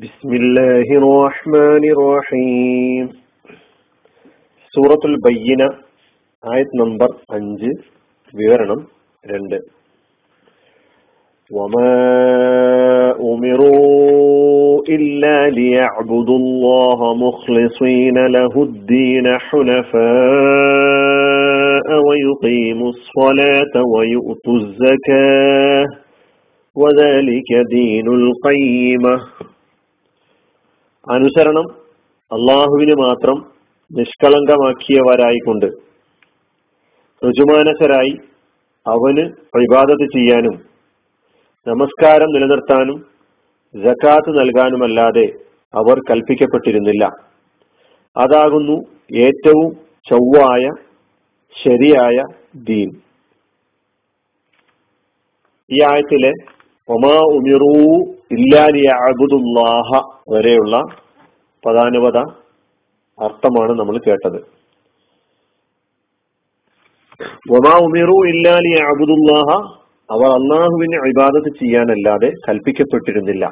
بسم الله الرحمن الرحيم സൂറത്തുൽ ബയ്യന ആയത് നമ്പർ അഞ്ച് വിവരണം രണ്ട് وما أمروا إلا ليعبدوا الله مخلصين له الدين حنفاء ويقيموا الصلاة ويؤتوا الزكاة وذلك دين القيمة അനുസരണം അള്ളാഹുവിന് മാത്രം നിഷ്കളങ്കമാക്കിയവരായിക്കൊണ്ട് ഋജുമാനസരായി അവന് ഇബാദത്ത് ചെയ്യാനും നമസ്കാരം നിലനിർത്താനും ജക്കാത്ത് നൽകാനുമല്ലാതെ അവർ കൽപ്പിക്കപ്പെട്ടിരുന്നില്ല. അതാകുന്നു ഏറ്റവും ചൊവ്വായ ശരിയായ ദീൻ. ഈ ആയത്തിലെ ഒമാ ഉമിറൂ ഇല്ലാലി അബുദുല്ലാഹ വരെയുള്ള പദാനുപത അർത്ഥമാണ് നമ്മൾ കേട്ടത്. ഒമാ ഉമിറു ഇല്ലാലി അബുദുല്ലാഹ അവർ അള്ളാഹുവിന് ഇബാദത്ത് ചെയ്യാനല്ലാതെ കൽപ്പിക്കപ്പെട്ടിരുന്നില്ല.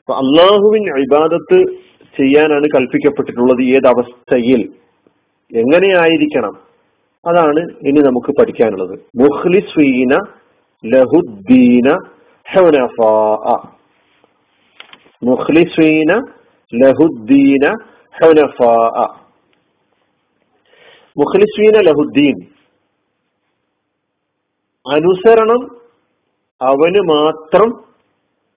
അപ്പൊ അള്ളാഹുവിൻ ഇബാദത്ത് ചെയ്യാനാണ് കൽപ്പിക്കപ്പെട്ടിട്ടുള്ളത് ഏതവസ്ഥയിൽ എങ്ങനെയായിരിക്കണം? അതാണ് ഇനി നമുക്ക് പഠിക്കാനുള്ളത്. മുഖ്ലിസ്വീന ലഹുദ്ദീന ലഹുദ്ദീൻ അനുസരണം അവന് മാത്രം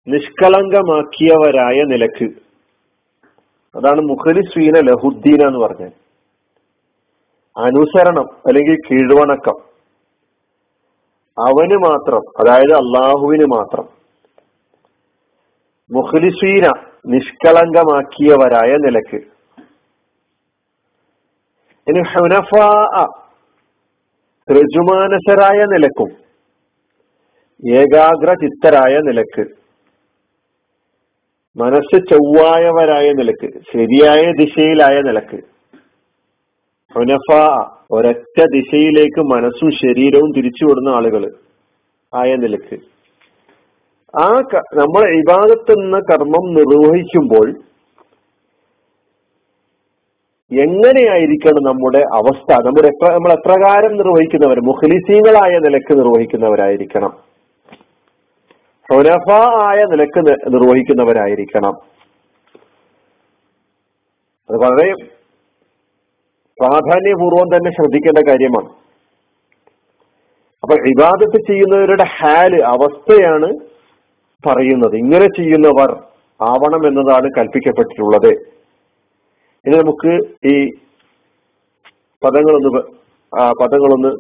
നിഷ്കളങ്കമാക്കിയവരായ നിലയ്ക്ക്. അതാണ് മുഖലിസ്വീന ലഹുദ്ദീന എന്ന് പറഞ്ഞത്. അനുസരണം അല്ലെങ്കിൽ കീഴ്വണക്കം. അവന് മാത്രം അതായത് അള്ളാഹുവിന് മാത്രം. മുഖലിസ്വീന നിഷ്കളങ്കമാക്കിയവരായ നിലയ്ക്ക്. ഇനി ഹുനഫ ഋജുമാനസരായ നിലക്കും ഏകാഗ്ര ചിത്തരായ നിലയ്ക്ക്. മനസ്സ് ചൊവ്വായവരായ നിലയ്ക്ക് ശരിയായ ദിശയിലായ നിലയ്ക്ക്. ഹുനഫ ഒരൊറ്റ ദിശയിലേക്ക് മനസ്സും ശരീരവും തിരിച്ചുവിടുന്ന ആളുകൾ ആയ നിലയ്ക്ക്. ആ നമ്മൾ ഇബാദത്തെന്ന കർമ്മം നിർവഹിക്കുമ്പോൾ എങ്ങനെയായിരിക്കണം നമ്മുടെ അവസ്ഥ? നമ്മുടെ നമ്മൾ എപ്രകാരം നിർവഹിക്കുന്നവർ? മുഖലിസീങ്ങളായ നിലയ്ക്ക് നിർവഹിക്കുന്നവരായിരിക്കണം. ഹൊനഫ ആയ നിലയ്ക്ക് നിർവഹിക്കുന്നവരായിരിക്കണം. അത് വളരെ പ്രാധാന്യപൂർവം തന്നെ ശ്രദ്ധിക്കേണ്ട കാര്യമാണ്. അപ്പൊ ഇബാദത്ത് ചെയ്യുന്നവരുടെ ഹാൽ അവസ്ഥയാണ് പറയുന്നത്. ഇങ്ങനെ ചെയ്യുന്നവർ ആവണം എന്നതാണ് കൽപ്പിക്കപ്പെട്ടിട്ടുള്ളത്. ഇനി നമുക്ക് ഈ പദങ്ങളൊന്ന് പദങ്ങളൊന്ന്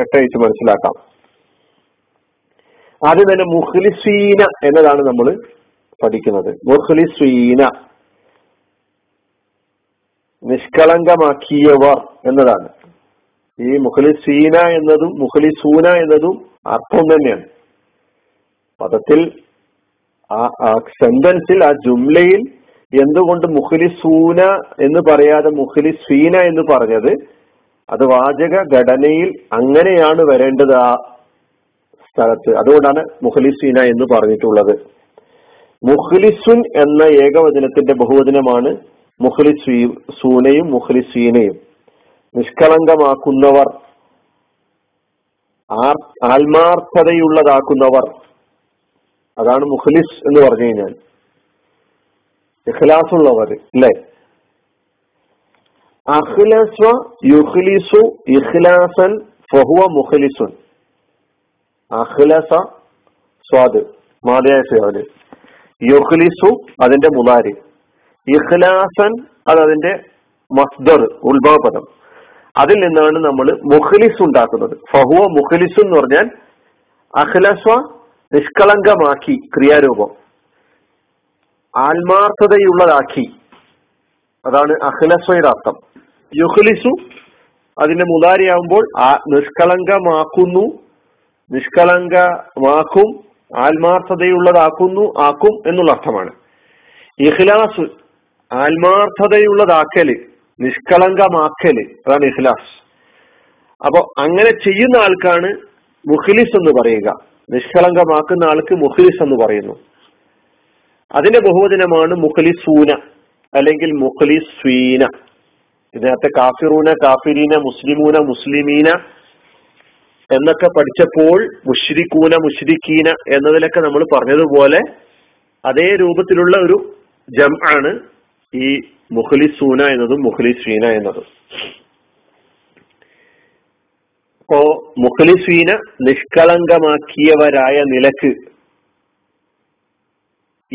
കെട്ടയച്ച് മനസ്സിലാക്കാം. ആദ്യം തന്നെ മുഖ്ലിസീന എന്നതാണ് നമ്മൾ പഠിക്കുന്നത്. മുഖ്ലിസീന. നിഷ്കളങ്കമാക്കിയവർ എന്നതാണ്. ഈ മുഖലിസീന എന്നതും മുഖലിസൂന എന്നതും അർത്ഥം തന്നെയാണ്. പദത്തിൽ ആ സെന്റൻസിൽ ആ ജുംലയിൽ എന്തുകൊണ്ട് മുഖലിസൂന എന്ന് പറയാതെ മുഖലിസീന എന്ന് പറഞ്ഞത്? അത് വാചക ഘടനയിൽ അങ്ങനെയാണ് വരേണ്ടത് ആ സ്ഥലത്ത്. അതുകൊണ്ടാണ് മുഖലിസീന എന്ന് പറഞ്ഞിട്ടുള്ളത്. മുഖ്ലിസുൻ എന്ന ഏകവചനത്തിന്റെ ബഹുവചനമാണ് മുഖ്ലിസ് സൂനയും മുഖ്ലിസീനയും നിഷ്കളങ്കമാക്കുന്നവർ ആത്മാർത്ഥതയുള്ളതാക്കുന്നവർ. അതാണ് മുഖ്ലിസ് എന്ന് പറഞ്ഞു കഴിഞ്ഞാൽ. ഇഖ്ലാസ് അല്ലെ? അഖ്ലസ യുഖ്ലിസു ഇഖ്ലാസൻ ഫഹുവ മുഖ്ലിസുൻ. അഖ്ലസ സ്വാദ് മാതയായ യുഖ്ലിസു അതിന്റെ മുതാരി. ഇഖ്ലാസൻ അത് അതിന്റെ മസ്ദർ ഉത്ഭവപദം. അതിൽ നിന്നാണ് നമ്മൾ മുഖ്ലിസ് ഉണ്ടാക്കുന്നത്. ഫഹുവ മുഖ്ലിസ് എന്ന് പറഞ്ഞാൽ അഖ്ലസ നിഷ്കളങ്കമാക്കി ക്രിയാരൂപം. ആത്മാർത്ഥതയുള്ളതാക്കി. അതാണ് അഖ്ലസ്വയുടെ അർത്ഥം. യുഖ്ലിസു അതിന്റെ മുതാരിയാവുമ്പോൾ നിഷ്കളങ്കമാക്കുന്നു നിഷ്കളങ്കമാക്കും ആത്മാർത്ഥതയുള്ളതാക്കുന്നു ആക്കും എന്നുള്ള അർത്ഥമാണ്. ഇഖ്ലാസ് ആത്മാർത്ഥതയുള്ളതാക്കൽ നിഷ്കളങ്കമാക്കൽ അതാണ് ഇഖ്ലാസ്. അപ്പൊ അങ്ങനെ ചെയ്യുന്ന ആൾക്കാണ് മുഖ്ലിസ് എന്ന് പറയുക. നിഷ്കളങ്കമാക്കുന്ന ആൾക്ക് മുഖ്ലിസ് എന്ന് പറയുന്നു. അതിന്റെ ബഹുവചനമാണ് മുഖ്ലിസൂന അല്ലെങ്കിൽ മുഖ്ലിസ്വീന ഇതിനകത്ത് കാഫിറൂന കാഫിരീന മുസ്ലിമൂന മുസ്ലിമീന എന്നൊക്കെ പഠിച്ചപ്പോൾ മുഷ്രിഖൂന മുഷ്രിഖീന എന്നതിലൊക്കെ നമ്മൾ പറഞ്ഞതുപോലെ അതേ രൂപത്തിലുള്ള ഒരു ജം ആണ് ഈ മുഖലിസൂന എന്നതും മുഖലിസ്വീന എന്നതും. അപ്പോ മുഖലിസ്വീന നിഷ്കളങ്കമാക്കിയവരായ നിലയ്ക്ക്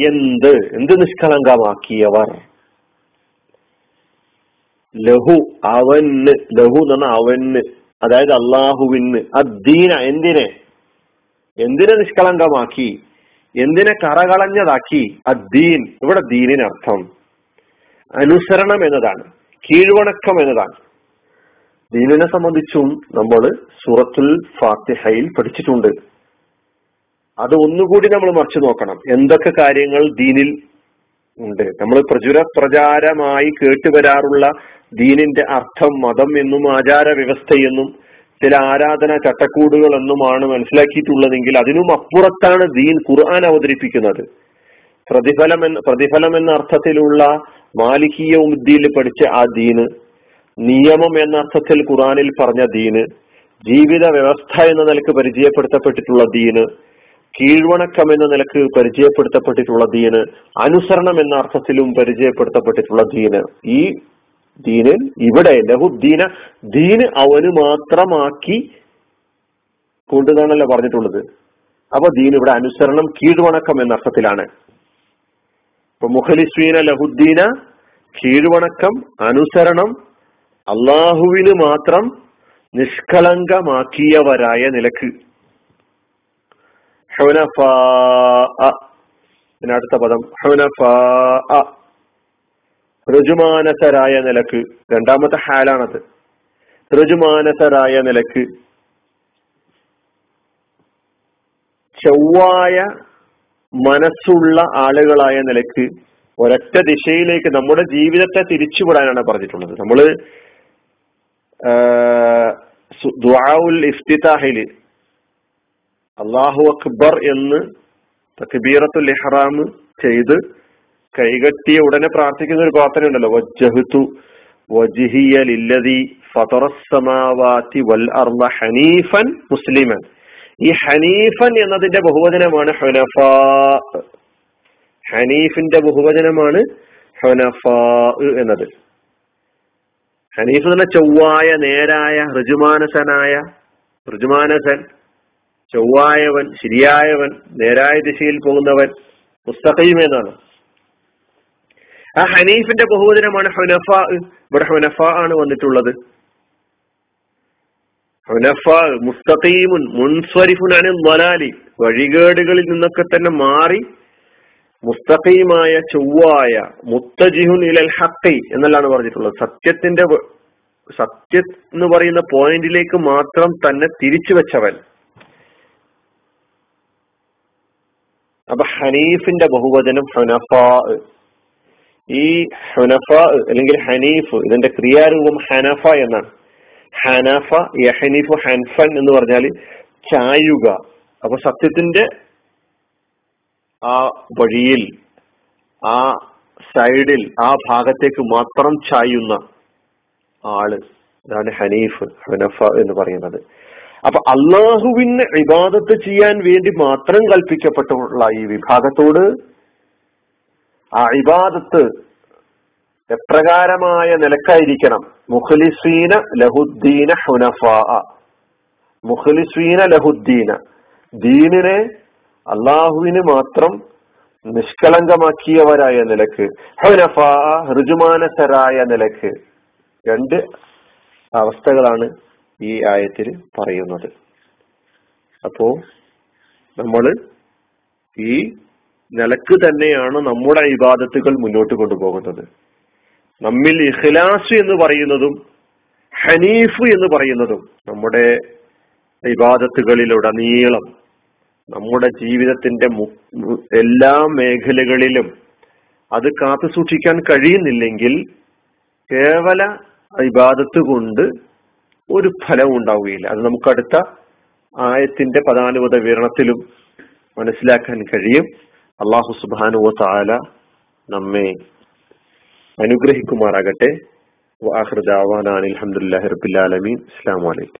എന്ത് എന്ത് നിഷ്കളങ്കമാക്കിയവർ? ലഹു അവന് ലഹു എന്ന് പറഞ്ഞാൽ അവന് അതായത് അള്ളാഹുവിന് അദ്ദീന എന്തിനെ? എന്തിനെ നിഷ്കളങ്കമാക്കി? എന്തിനെ കറകളഞ്ഞതാക്കി? അദ്ദീൻ. ഇവിടെ ദീനിനർത്ഥം. അനുസരണം എന്നതാണ് കീഴ്വണക്കം എന്നതാണ്. ദീനിനെ സംബന്ധിച്ചും നമ്മൾ സൂറത്തുൽ ഫാത്തിഹയിൽ പഠിച്ചിട്ടുണ്ട്. അത് ഒന്നുകൂടി നമ്മൾ മറിച്ചു നോക്കണം. എന്തൊക്കെ കാര്യങ്ങൾ ദീനിൽ ഉണ്ട്? നമ്മൾ പ്രചുര പ്രചാരമായി കേട്ടുവരാറുള്ള ദീനിന്റെ അർത്ഥം മതം എന്നും ആചാര വ്യവസ്ഥയെന്നും ചില ആരാധന ചട്ടക്കൂടുകൾ എന്നുമാണ് മനസ്സിലാക്കിയിട്ടുള്ളതെങ്കിൽ അതിനും അപ്പുറത്താണ് ദീൻ ഖുർആൻ അവതരിപ്പിക്കുന്നത്. പ്രതിഫലം എന്ന പ്രതിഫലം എന്ന അർത്ഥത്തിലുള്ള മാലിക്കീയ ഉദ്ദീനിൽ പഠിച്ച ആ ദീന് നിയമം എന്ന അർത്ഥത്തിൽ ഖുറാനിൽ പറഞ്ഞ ദീന് ജീവിത വ്യവസ്ഥ എന്ന നിലയ്ക്ക് പരിചയപ്പെടുത്തപ്പെട്ടിട്ടുള്ള ദീന് കീഴ്വണക്കം എന്ന നിലയ്ക്ക് പരിചയപ്പെടുത്തപ്പെട്ടിട്ടുള്ള ദീന് അനുസരണം എന്ന അർത്ഥത്തിലും പരിചയപ്പെടുത്തപ്പെട്ടിട്ടുള്ള ദീന്. ഈ ദീന് ഇവിടെ ലഹുദ്ദീന ദീന് അവന് മാത്രമാക്കി കൊണ്ടുതാണല്ലോ പറഞ്ഞിട്ടുള്ളത്. അപ്പൊ ദീൻ ഇവിടെ അനുസരണം കീഴ്വണക്കം എന്ന അർത്ഥത്തിലാണ്. ഇപ്പൊ മുഖലിസ്വീന ലഹുദ്ദീന കീഴ്വണക്കം അനുസരണം അള്ളാഹുവിന് മാത്രം നിഷ്കളങ്കമാക്കിയവരായ നിലയ്ക്ക്. അടുത്ത പദം. ഋജുമാനസരായ നിലയ്ക്ക്. രണ്ടാമത്തെ ഹാലാണത്. ഋജുമാനസരായ നിലയ്ക്ക്. ചൊവ്വായ മനസ്സുള്ള ആളുകളായ നിലയ്ക്ക് ഒരൊറ്റ ദിശയിലേക്ക് നമ്മുടെ ജീവിതത്തെ തിരിച്ചുവിടാനാണ് പറഞ്ഞിട്ടുള്ളത്. നമ്മൾ ദുആഉൽ ഇഫ്തിതാഹിൽ അള്ളാഹു അക്ബർ എന്ന് തക്ബീറത്തുൽ ഇഹ്റാം ചെയ്ത് കൈകട്ടിയ ഉടനെ പ്രാർത്ഥിക്കുന്ന ഒരു പ്രാർത്ഥന ഉണ്ടല്ലോ. വജ്ജഹ്തു വജിഹിയ ഫതറസ്സമാവാതി വൽ അർള ഹനീഫൻ മുസ്ലിമൻ. ഈ ഹനീഫൻ എന്നതിന്റെ ബഹുവചനമാണ് ഹുനഫാ. ഹനീഫിന്റെ ബഹുവചനമാണ് ഹനഫ എന്നത്. ഹനീഫ് എന്ന ചൊവ്വായ നേരായ ഋജുമാനസനായ ഋജുമാനസൻ ചൊവ്വായവൻ ശരിയായവൻ നേരായ ദിശയിൽ പോകുന്നവൻ മുസ്തഖീം എന്നാണ്. ആ ഹനീഫിന്റെ ബഹുവചനമാണ് ഹുനഫ. ഇവിടെ ഹുനഫ ആണ് വന്നിട്ടുള്ളത്. മുസ്തഖീമുൻ മുൻസ്വരിഫുനാണ് വലാലി വഴികേടുകളിൽ നിന്നൊക്കെ തന്നെ മാറി മുസ്തഖീമായ ചൊവ്വായ മുത്തജിഹുൻ ഇലൽ ഹക്കി എന്നല്ലാണ് പറഞ്ഞിട്ടുള്ളത്. സത്യത്തിന്റെ സത്യ എന്ന് പറയുന്ന പോയിന്റിലേക്ക് മാത്രം തന്നെ തിരിച്ചു വെച്ചവൻ. അപ്പൊ ഹനീഫിന്റെ ബഹുവചനം ഹുനഫ. ഈ ഹുനഫ അല്ലെങ്കിൽ ഹനീഫ് ഇതിന്റെ ക്രിയാരൂപം ഹനഫ എന്നാണ്. ഹനഫ യഹനീഫ് ഹൻഫൻ എന്ന് പറഞ്ഞാൽ ചായുക. അപ്പൊ സത്യത്തിന്റെ ആ വഴിയിൽ ആ സൈഡിൽ ആ ഭാഗത്തേക്ക് മാത്രം ചായുന്ന ആൾ അതാണ് ഹനീഫ് ഹനഫ എന്ന് പറയുന്നത്. അപ്പൊ അള്ളാഹുവിന് ഇബാദത്ത് ചെയ്യാൻ വേണ്ടി മാത്രം കൽപ്പിക്കപ്പെട്ടുള്ള ഈ വിഭാഗത്തോട് ആ ഇബാദത്ത് എപ്രകാരമായ നിലക്കായിരിക്കണം. മുഖലിസീന ലഹുദ്ദീന ഹുനഫാ. മുഖലിസീന ലഹുദ്ദീന. ദീനിനെ അള്ളാഹുവിന് മാത്രം നിഷ്കളങ്കമാക്കിയവരായ നിലയ്ക്ക്. ഹുനഫാ ഋജുമാനസരായ നിലയ്ക്ക്. രണ്ട് അവസ്ഥകളാണ് ഈ ആയത്തിൽ പറയുന്നത്. അപ്പോ നമ്മൾ ഈ നിലയ്ക്ക് തന്നെയാണ് നമ്മുടെ ഇബാദത്തുകൾ മുന്നോട്ട് കൊണ്ടുപോകുന്നത്. നമ്മിൽ ഇഖ്ലാസ് എന്ന് പറയുന്നതും ഹനീഫ് എന്ന് പറയുന്നതും നമ്മുടെ ഇബാദത്തുകളിലുടനീളം നമ്മുടെ ജീവിതത്തിന്റെ എല്ലാ മേഖലകളിലും അത് കാത്തു സൂക്ഷിക്കാൻ കഴിയുന്നില്ലെങ്കിൽ കേവല ഇബാദത്ത് കൊണ്ട് ഒരു ഫലവും ഉണ്ടാവുകയില്ല. അത് നമുക്ക് അടുത്ത ആയത്തിന്റെ പദാനുപത വിവരണത്തിലും മനസ്സിലാക്കാൻ കഴിയും. അള്ളാഹു സുബാനുവ താല നമ്മെ അനുഗ്രഹിക്കുമാറാകട്ടെ. വാഹൃദാവാനാണ് അലഹമുല്ലാ റബിൻ അസ്സാം വലൈക്കും